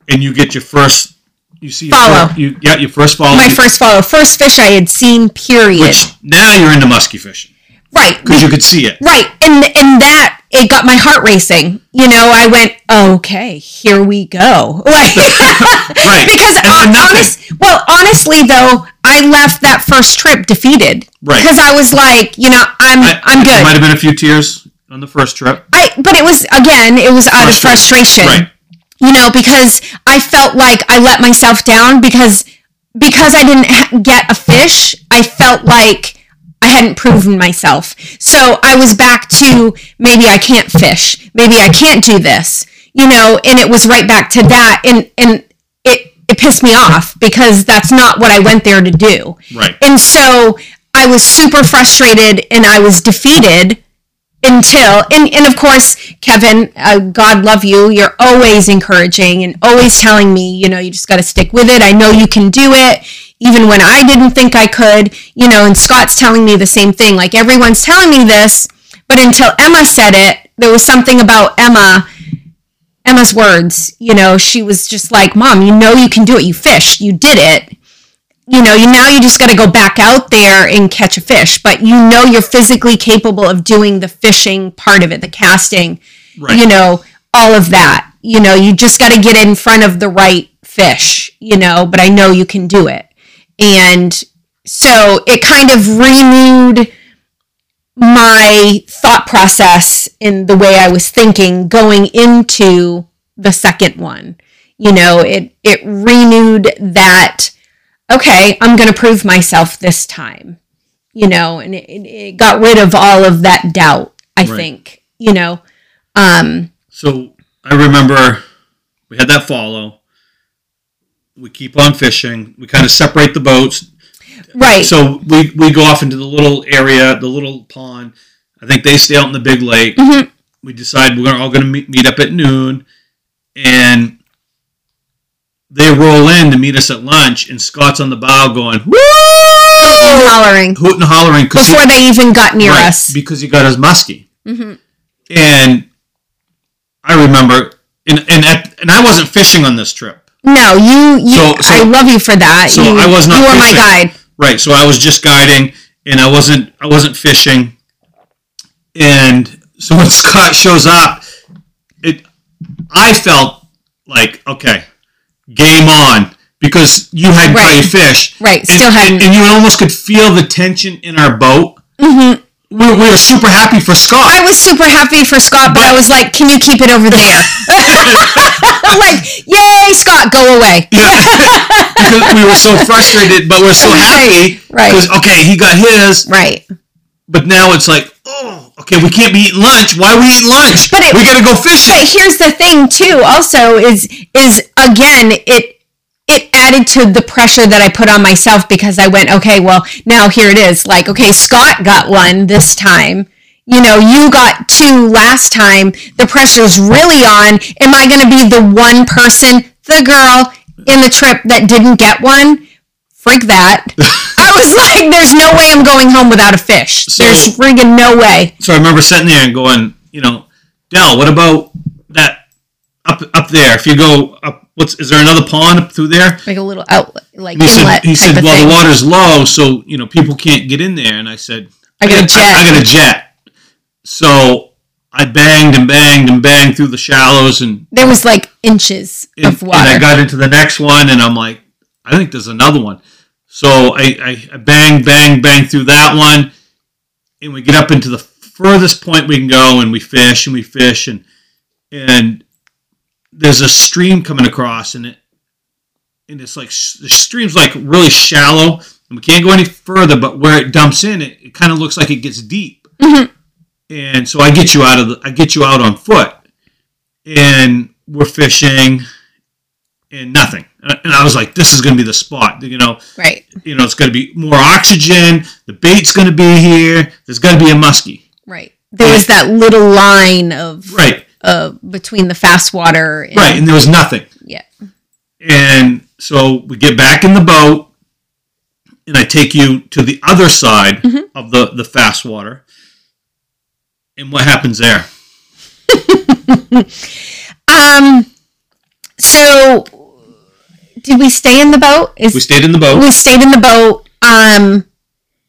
and you get your first. You see your
Follow.
fir- you yeah your first follow.
My first follow, first fish I had seen. Period.
which now you're into musky fishing
right.
because you could see it.
Right. And and that it got my heart racing. You know, I went, okay, here we go. Like,
Right.
because
for
honest, well, honestly though, I left that first trip defeated.
Right.
Because I was like, you know, I'm
I,
I'm
There might have been a few tears on the first trip.
I but it was again, it was out of frustration.
Right.
You know, because I felt like I let myself down because because I didn't get a fish, I felt like I hadn't proven myself. So I was back to maybe I can't fish. Maybe I can't do this. You know, and it was right back to that and and it it pissed me off because that's not what I went there to do.
Right.
And so I was super frustrated and I was defeated until and, and of course kevin uh, god love you. You're always encouraging and always telling me you know you just got to stick with it. I know you can do it even when i didn't think i could you know and scott's telling me the same thing. Like everyone's telling me this but until emma said it there was something about emma emma's words you know she was just like mom you know you can do it. You fished. You did it you know, you now you just got to go back out there and catch a fish, but you know you're physically capable of doing the fishing part of it, the casting,
Right.
you know, all of that. You know, you just got to get in front of the right fish, you know, but I know you can do it. And so it kind of renewed my thought process in the way I was thinking going into the second one. You know, it it renewed that okay, I'm going to prove myself this time. You know, and it, it got rid of all of that doubt, I
Right.
think. You know, um
So I remember we had that follow. We keep on fishing. We kind of separate the boats.
right.
So we, we go off into the little area, the little pond. I think they stay out in the big lake.
Mhm.
We decide we're all going to meet, meet up at noon, and they roll in to meet us at lunch. And Scott's on the bow going woo,
hollering
hooting and hollering
before they even got near
right,
us.
because he got his muskie.
Mhm.
And I remember, and and at, and I wasn't fishing on this trip.
No, you, you.
So- so-
I love you for that.
so
you,
I was not
You were my guide.
Right. So I was just guiding, and I wasn't I wasn't fishing. And so when Scott shows up, it I felt like okay, game on because you hadn't caught
Right.
any fish.
Right,
And,
still hadn't.
and, and you almost could feel the tension in our boat.
hmm
We, we were super happy for Scott.
I was super happy for Scott, but I was like, "Can you keep it over there?" Like, "Yay, Scott, go away."
because we were so frustrated, but we're so happy.
right.
Because okay, he got his,
Right.
but now it's like, oh, okay, we can't be eating lunch. Why are we eating lunch?
But it-
we gotta go fishing.
But here's the thing, too. Also, is is again it it added to the pressure that I put on myself because I went, okay, well, now here it is. Like, okay, Scott got one this time. You know, you got two last time. The pressure's really on. Am I going to be the one person, the girl in the trip that didn't get one? Freak that. I was like, there's no way I'm going home without a fish.
So-
there's friggin' no way.
So I remember sitting there and going, you know, Dell, what about that up up there? If you go up, what's is there another pond up through there?
Like a little outlet, like
he
inlet
said, he said, well,
thing.
the water's low, so you know people can't get in there. And I said,
I got a jet.
I, got a jet. So I banged and banged and banged through the shallows and
There was like inches
and,
of
and
water.
I got into the next one, and I'm like, I think there's another one. So I, I, bang, bang, bang through that one, and we get up into the furthest point we can go, and we fish and we fish, and and there's a stream coming across, and it and it's like the stream's like really shallow, and we can't go any further. But where it dumps in, it, it kind of looks like it gets deep.
Mhm.
And so I get you out of the, I get you out on foot, and we're fishing, and nothing. And and I was like, this is going to be the spot. You know,
right,
you know, it's going to be more oxygen. The bait's going to be here. There's going to be a muskie.
right. There was that little line of
Right,
uh, between the fast water. And,
right. And there was nothing.
Yeah.
And so we get back in the boat, and I take you to the other side
Mhm.
of the, the fast water. And what happens there?
Um. So, did we stay in the boat? Is
We stayed in the boat.
we stayed in the boat? Um,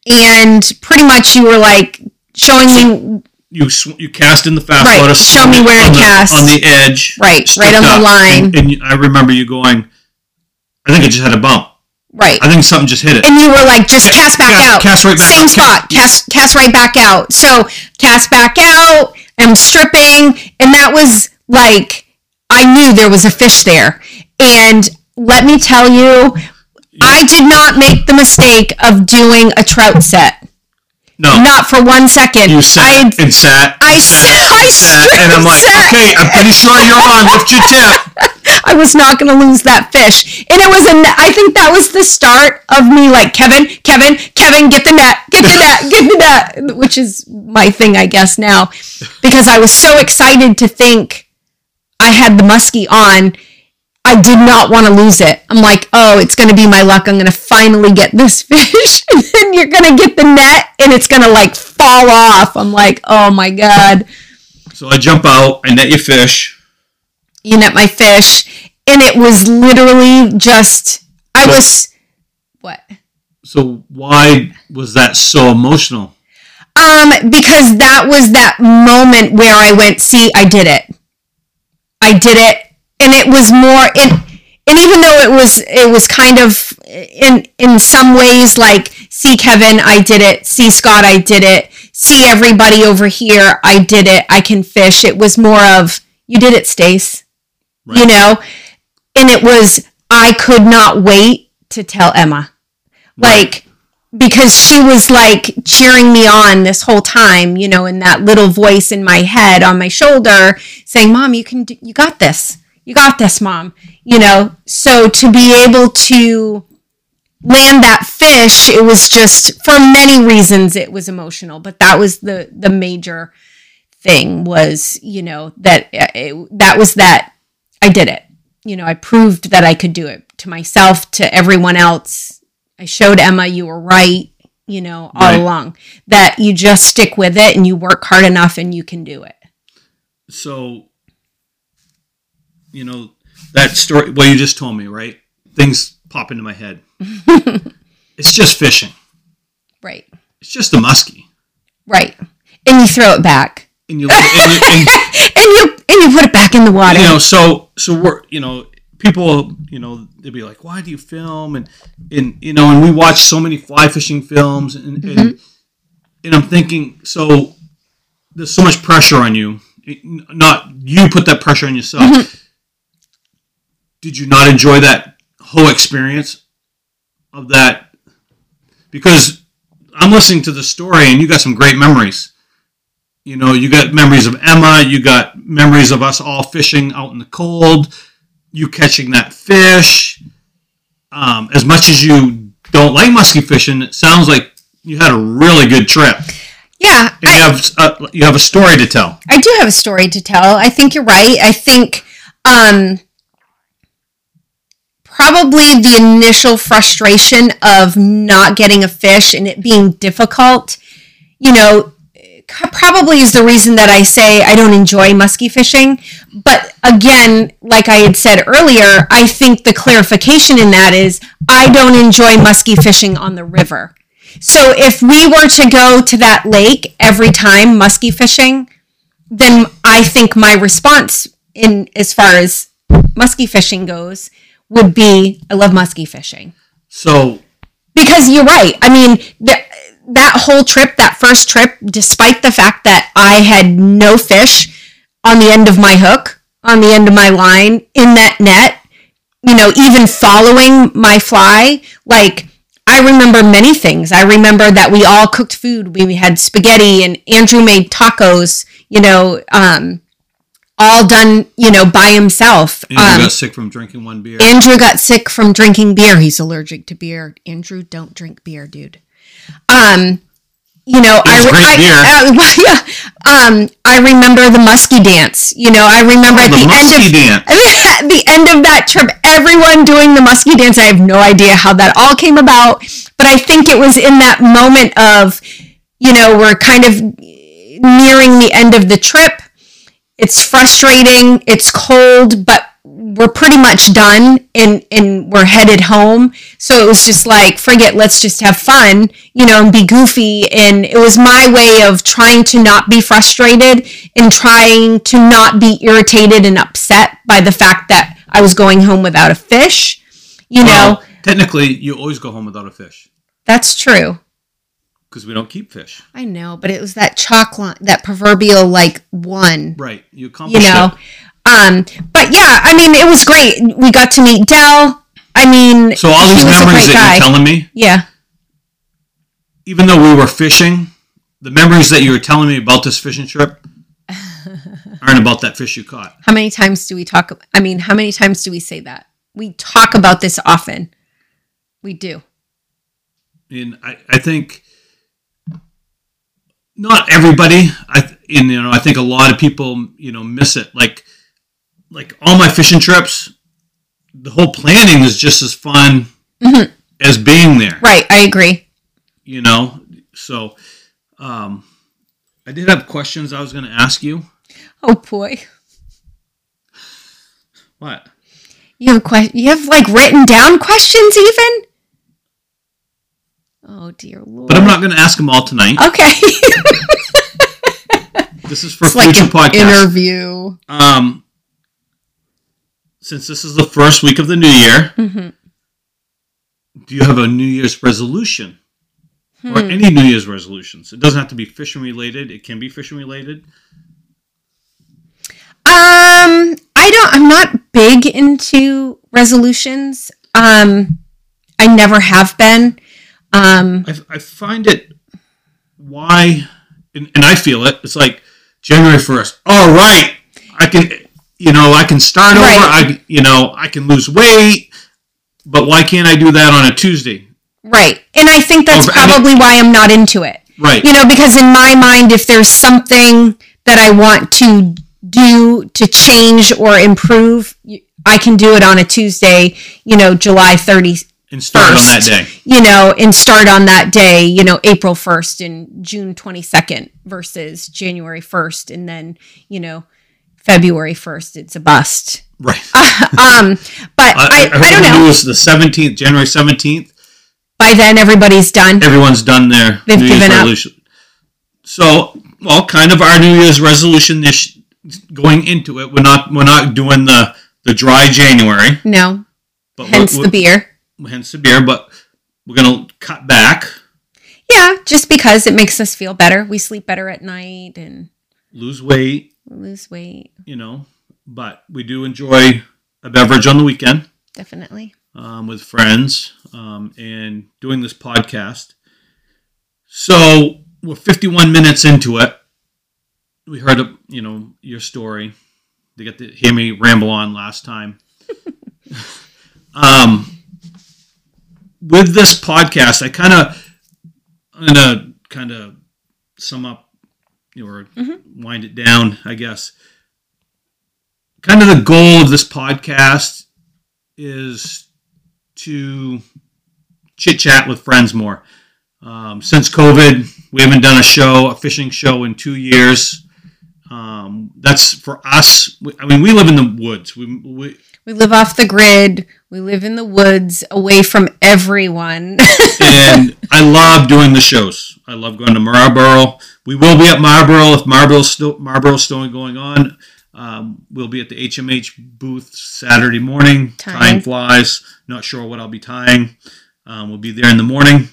and pretty much you were like showing me
You sw- you cast in the fast
Right,
water.
show me where to
the,
cast.
on the edge.
Right, right on the line.
And, and I remember you going. I think it just had a bump.
right,
I think something just hit it.
and you were like, just
Ca-
cast back out.
cast right back
Same
out.
spot. Cast cast right back out. So cast back out. I'm stripping, and that was like I knew there was a fish there. And let me tell you, I did not make the mistake of doing a trout set.
No,
Not for one second.
you sat
I
and sat.
I sat, I
sat, and I'm like,
sat.
okay, I'm pretty sure you're on. Lift your tip.
I was not going to lose that fish. And it was a I think that was the start of me like Kevin, Kevin, Kevin, get the net, get the net, get the net, which is my thing I guess now because I was so excited to think I had the muskie on. I did not want to lose it. I'm like, "Oh, it's going to be my luck. I'm going to finally get this fish." and then you're going to get the net and it's going to like fall off. I'm like, "Oh my god."
So I jump out. I net your fish.
you net my fish and it was literally just i was what
So why was that so emotional?
um because that was that moment where i went see i did it i did it and it was more it and even though it was it was kind of in in some ways like see Kevin, I did it. See Scott, I did it. See everybody over here, I did it. I can fish. It was more of you did it, Stace.
Right.
You know, and it was I could not wait to tell Emma, like because she was like cheering me on this whole time. You know, in that little voice in my head on my shoulder saying, "Mom, you can, do, you got this." You got this, mom. You know, so to be able to land that fish it was just for many reasons it was emotional but that was the the major thing was you know that uh, it, that was that i did it you know i proved that i could do it to myself to everyone else i showed emma you were right you know all
Right.
along that you just stick with it and you work hard enough and you can do it
so you know that story what you just told me right? Things pop into my head. It's just fishing.
Right.
It's just a muskie.
Right. And you throw it back.
And you, and you, and,
and you and you put it back in the water.
You know so so we're you know people you know they'd be like why do you film? And and you know and we watch so many fly fishing films and and, mm-hmm. and i'm thinking so there's so much pressure on you. Not you put that pressure on yourself mm-hmm. Did you not enjoy that whole experience of that? Because i'm listening to the story and you got some great memories. You know you got memories of emma you got memories of us all fishing out in the cold you catching that fish. Um, as much as you don't like musky fishing it sounds like you had a really good trip.
Yeah
and you have a, you have a story to tell.
I do have a story to tell. I think you're right. I think um, probably the initial frustration of not getting a fish and it being difficult, you know, probably is the reason that I say I don't enjoy musky fishing. But again, like I had said earlier, I think the clarification in that is I don't enjoy musky fishing on the river. So if we were to go to that lake every time musky fishing, then I think my response in as far as musky fishing goes would be I love musky fishing.
so
Because you're right. I mean, th- that whole trip, that first trip, despite the fact that I had no fish on the end of my hook, on the end of my line, in that net, you know, even following my fly, like I remember many things. I remember that we all cooked food. We had spaghetti and Andrew made tacos, you know, um, all done, you know, by himself.
Andrew
Um,
got sick from drinking one beer
Andrew got sick from drinking beer. He's allergic to beer. Andrew, don't drink beer, dude. Um, you know, I,
great
I,
beer.
I- well, yeah. Um, I remember the musky dance. You know, I remember at
the
the, end
musky
of
dance.
at the end of that trip, everyone doing the musky dance. I have no idea how that all came about, but I think it was in that moment of, you know, we're kind of nearing the end of the trip. It's frustrating. It's cold, but we're pretty much done and and we're headed home. So it was just like, forget, let's just have fun, you know, and be goofy. And it was my way of trying to not be frustrated and trying to not be irritated and upset by the fact that I was going home without a fish. You know,
technically you always go home without a fish
that's true.
Because we don't keep fish.
I know, but it was that chocolate, that proverbial like one.
right you
you know?
it.
um but yeah i mean it was great. We got to meet dell. I mean
so all these memories that you're telling me?
Yeah.
Even though we were fishing, the memories that you were telling me about this fishing trip aren't about that fish you caught.
how many times do we talk i mean how many times do we say that? We talk about this often. We do.
And I, I think not everybody, I th- and you know, I think a lot of people, you know, miss it. Like, like all my fishing trips, the whole planning is just as fun as being there.
right i agree
You know, so um, I did have questions I was going to ask you.
oh boy
What?
you have que- you have like written down questions even oh dear lord
But I'm not going to ask them all tonight.
okay
This is for
it's like
future
an
podcasts.
interview
Um, since this is the first week of the new year,
Mhm.
do you have a New Year's resolution or any New Year's resolutions? It doesn't have to be fishing related. It can be fishing related.
Um, I don't. I'm not big into resolutions. Um, I never have been. Um,
I, I find it why, and, and I feel it. It's like January first. All right, I can, you know, I can start over. I, you know, I can lose weight, but why can't I do that on a Tuesday?
right, and I think that's
Oh, but I mean-
probably why I'm not into it.
Right.
You know, because in my mind, if there's something that I want to do to change or improve, I can do it on a Tuesday. You know, July 30th.
And start on that day.
you know, and start on that day, you know, April 1st and June 22nd versus January 1st and then, you know, February 1st it's a bust.
Right.
Um but I, I,
I, heard
don't know.
news the seventeenth, January seventeenth.
By then everybody's done.
Everyone's done their
They've
New Year's
given up.
So, well, kind of our New Year's resolution this going into it. We're not we're not doing the the dry January,
No,
but
hence
we're,
the beer.
Hence the beer. But we're gonna cut back,
Yeah, just because it makes us feel better. We sleep better at night and
lose weight,
lose weight.
you know. But we do enjoy a beverage on the weekend.
Definitely.
um, with friends um, and doing this podcast. So we're 51 minutes into it. We heard, you know, your story. They got to hear me ramble on last time. um, with this podcast, I kind of, I'm gonna kind of sum up or wind it down, I guess. Kind of the goal of this podcast is to chit chat with friends more. Um, since COVID, we haven't done a show, a fishing show, in two years. Um, that's for us. we- I mean, we live in the woods. We, we
We live off the grid. We live in the woods away from everyone.
and I love doing the shows. I love going to Marlboro. We will be at Marlboro if Marlboro's still Marlboro's still going on. Um, we'll be at the HMH booth Saturday morning
Time,
tying flies. Not sure what I'll be tying. Um, we'll be there in the morning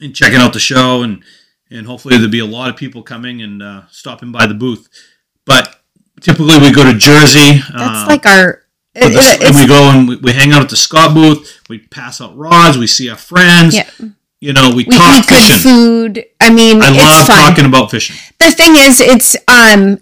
and checking out the show and and hopefully there'll be a lot of people coming and uh, stopping by the booth. But typically we go to Jersey.
That's
uh,
like our. It-
and we go and we, we hang out at the Scott booth. We pass out rods. We see our friends.
Yeah.
You know, we,
we
talk
eat good food. I mean,
I love
fun.
talking about fishing.
the thing is, it's um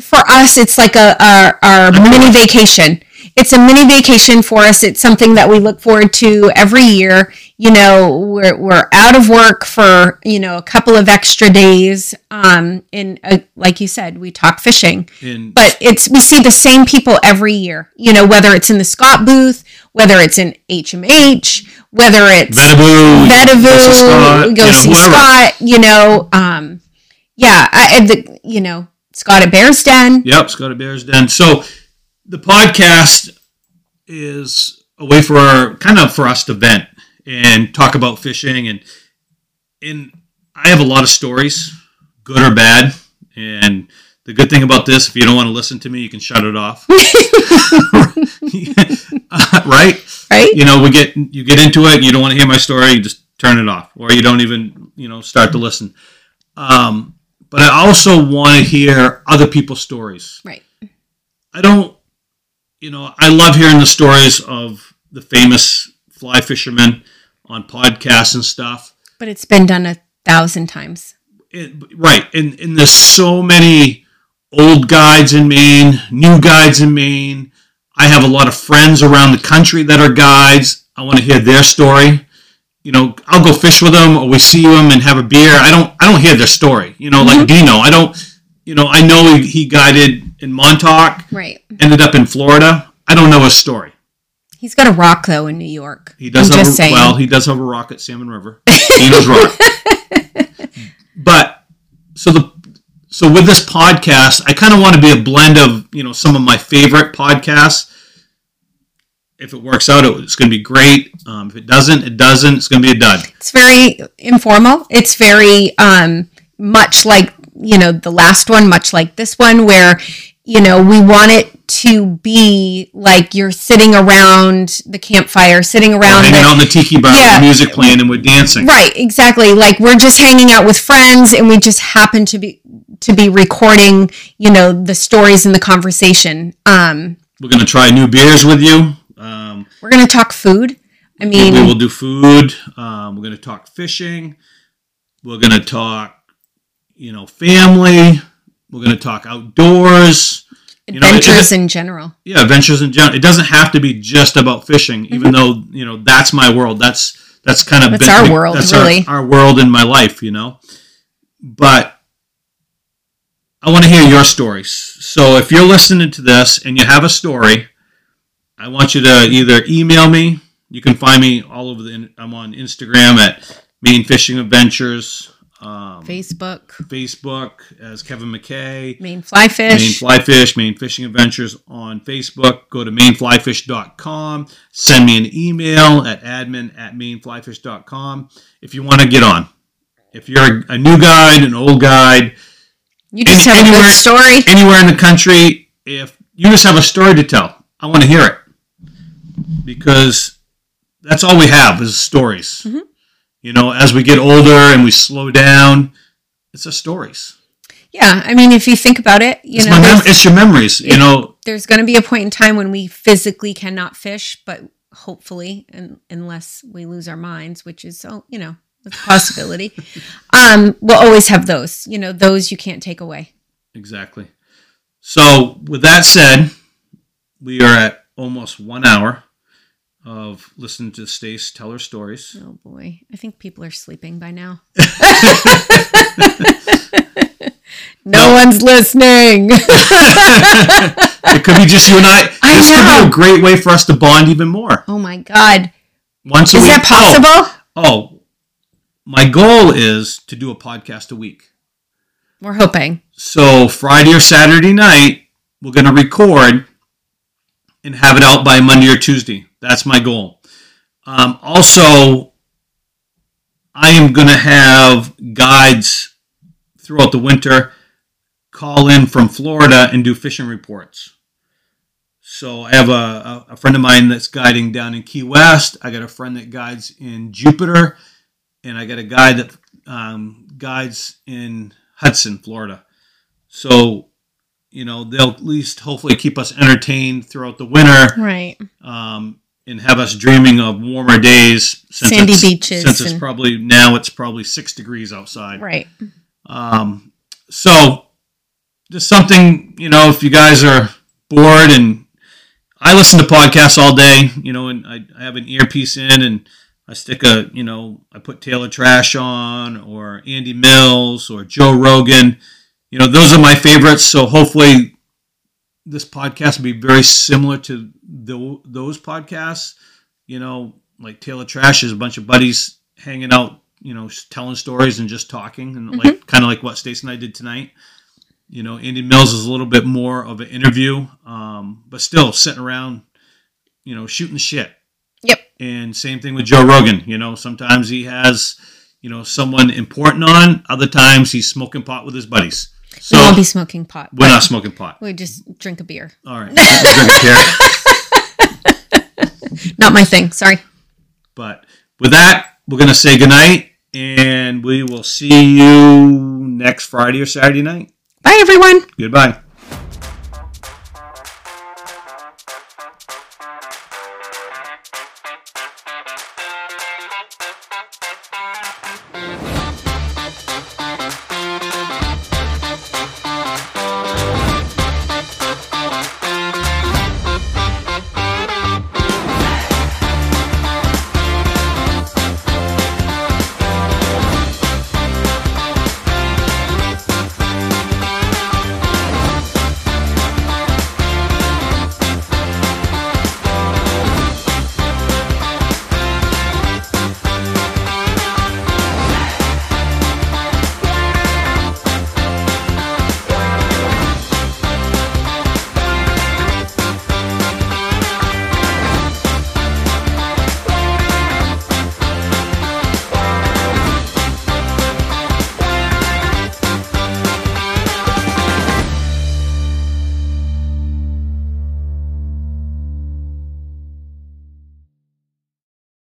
for us, it's like a our, our mini vacation. It's a mini vacation for us. It's something that we look forward to every year. You know, we're we're out of work for you know a couple of extra days. Um, and uh, like you said, we talk fishing
And
but it's we see the same people every year you know whether it's in the scott booth whether it's in hmh whether it's
Vedaboo,
Vedavoo,
Scott,
we go
you know,
see
whoever.
scott you know um yeah I, I- the, you know scott at bear's den
Yep, Scott at Bears Den. So the podcast is a way for our, kind of for us to vent and talk about fishing and and I have a lot of stories, good or bad. And the good thing about this, if you don't want to listen to me, you can shut it off. Uh, right?
right
you know, we get you get into it and you don't want to hear my story, you just turn it off, or you don't even you know start to listen. Um, but I also want to hear other people's stories.
right
I don't, you know, I love hearing the stories of the famous fly fishermen on podcasts and stuff.
but it's been done a thousand times
It, right, and and there's so many old guides in Maine, new guides in Maine. I have a lot of friends around the country that are guides. I want to hear their story. You know, I'll go fish with them, or we see them and have a beer. I don't, I don't hear their story. You know, like mm-hmm. Dino. I don't, you know, I know he, he guided in Montauk,
right
ended up in Florida. I don't know his story.
He's got a rock though in new york
He does
I'm
have
just
a,
saying
well, he does have a rock at Salmon River. Dino's rock. but so the so with this podcast, I kind of want to be a blend of you know some of my favorite podcasts. If it works out, it- it's going to be great. Um, if it doesn't, it doesn't. It's going to be a dud.
It's very informal. It's very um, much like you know the last one, much like this one, where you know we want it to be like you're sitting around the campfire, sitting around
hanging
the,
in the tiki bar
Yeah.
music playing and we're dancing.
Right, exactly. Like we're just hanging out with friends and we just happen to be to be recording, you know, the stories and the conversation. Um
We're gonna try new beers with you. Um,
we're to talk food. I mean,
we will do food. Um, we're gonna talk fishing. We're gonna talk, you know, family. We're gonna talk outdoors. You know, it-
adventures in general.
yeah adventures in general it doesn't have to be just about fishing even though you know that's my world that's that's kind of
Mm-hmm. That's our world,
that's
really.
our, our world in my life you know but i want to hear your stories so if you're listening to this and you have a story i want you to either email me you can find me all over the i'm on instagram at Maine fishing adventures um,
Facebook,
facebook as kevin mckay
Maine fly
Maine
fish.
Fly Fish, Maine Fishing Adventures on Facebook. Go to maineflyfish.com. Send me an email at admin at maineflyfish.com if you want to get on. If you're a new guide, an old guide,
you just
any-
have a
anywhere-
good story.
anywhere in the country, if you just have a story to tell, I want to hear it. Because that's all we have is stories.
Mhm.
You know, as we get older and we slow down, it's the stories.
Yeah, I mean, if you think about it, you
It's,
know,
mem- it's your memories. You know,
there's going to be a point in time when we physically cannot fish, but hopefully, and unless we lose our minds, which is, oh, you know, it's a possibility, um, we'll always have those. You know, those you can't take away.
Exactly. So, with that said, we are at almost one hour of listening to Stace tell her stories.
Oh boy, I think people are sleeping by now. no, one's listening.
It could be just you and I.
I
this could be a great way for us to bond even more.
oh my god,
Once a
is
week.
that possible?
Oh, oh, my goal is to do a podcast a week.
We're hoping.
So Friday or Saturday night, we're going to record and have it out by Monday or Tuesday. That's my goal. Um, also, I am going to have guides throughout the winter call in from Florida and do fishing reports. So I have a, a, friend of mine that's guiding down in Key West. I got a friend that guides in Jupiter, and I got a guy that um, guides in Hudson, Florida. So, you know, they'll at least hopefully keep us entertained throughout the winter
Right.
um, and have us dreaming of warmer days. Since
Sandy
it's-
beaches
Since it's
and-
probably now it's probably six degrees outside.
Right.
Um, so just something, you know, if you guys are bored and I listen to podcasts all day, you know, and I, I have an earpiece in and I stick a, you know, I put Tale of Trash on or Andy Mills or Joe Rogan. You know, those are my favorites. So hopefully this podcast will be very similar to tho- those podcasts. You know, like Tale of Trash is a bunch of buddies hanging out, you know, telling stories and just talking, and like kind of like what Stacey and I did tonight. You know, Andy Mills is a little bit more of an interview, um, but still sitting around, you know, shooting the shit.
Yep.
And same thing with Joe Rogan. You know, sometimes he has, you know, someone important on. Other times he's smoking pot with his buddies. So
we won't be smoking pot.
we're not smoking pot.
We just drink a beer.
All right, drink a beer.
Not my thing. Sorry.
But with that, we're gonna say goodnight, and we will see you next Friday or Saturday night.
Bye, everyone.
Goodbye.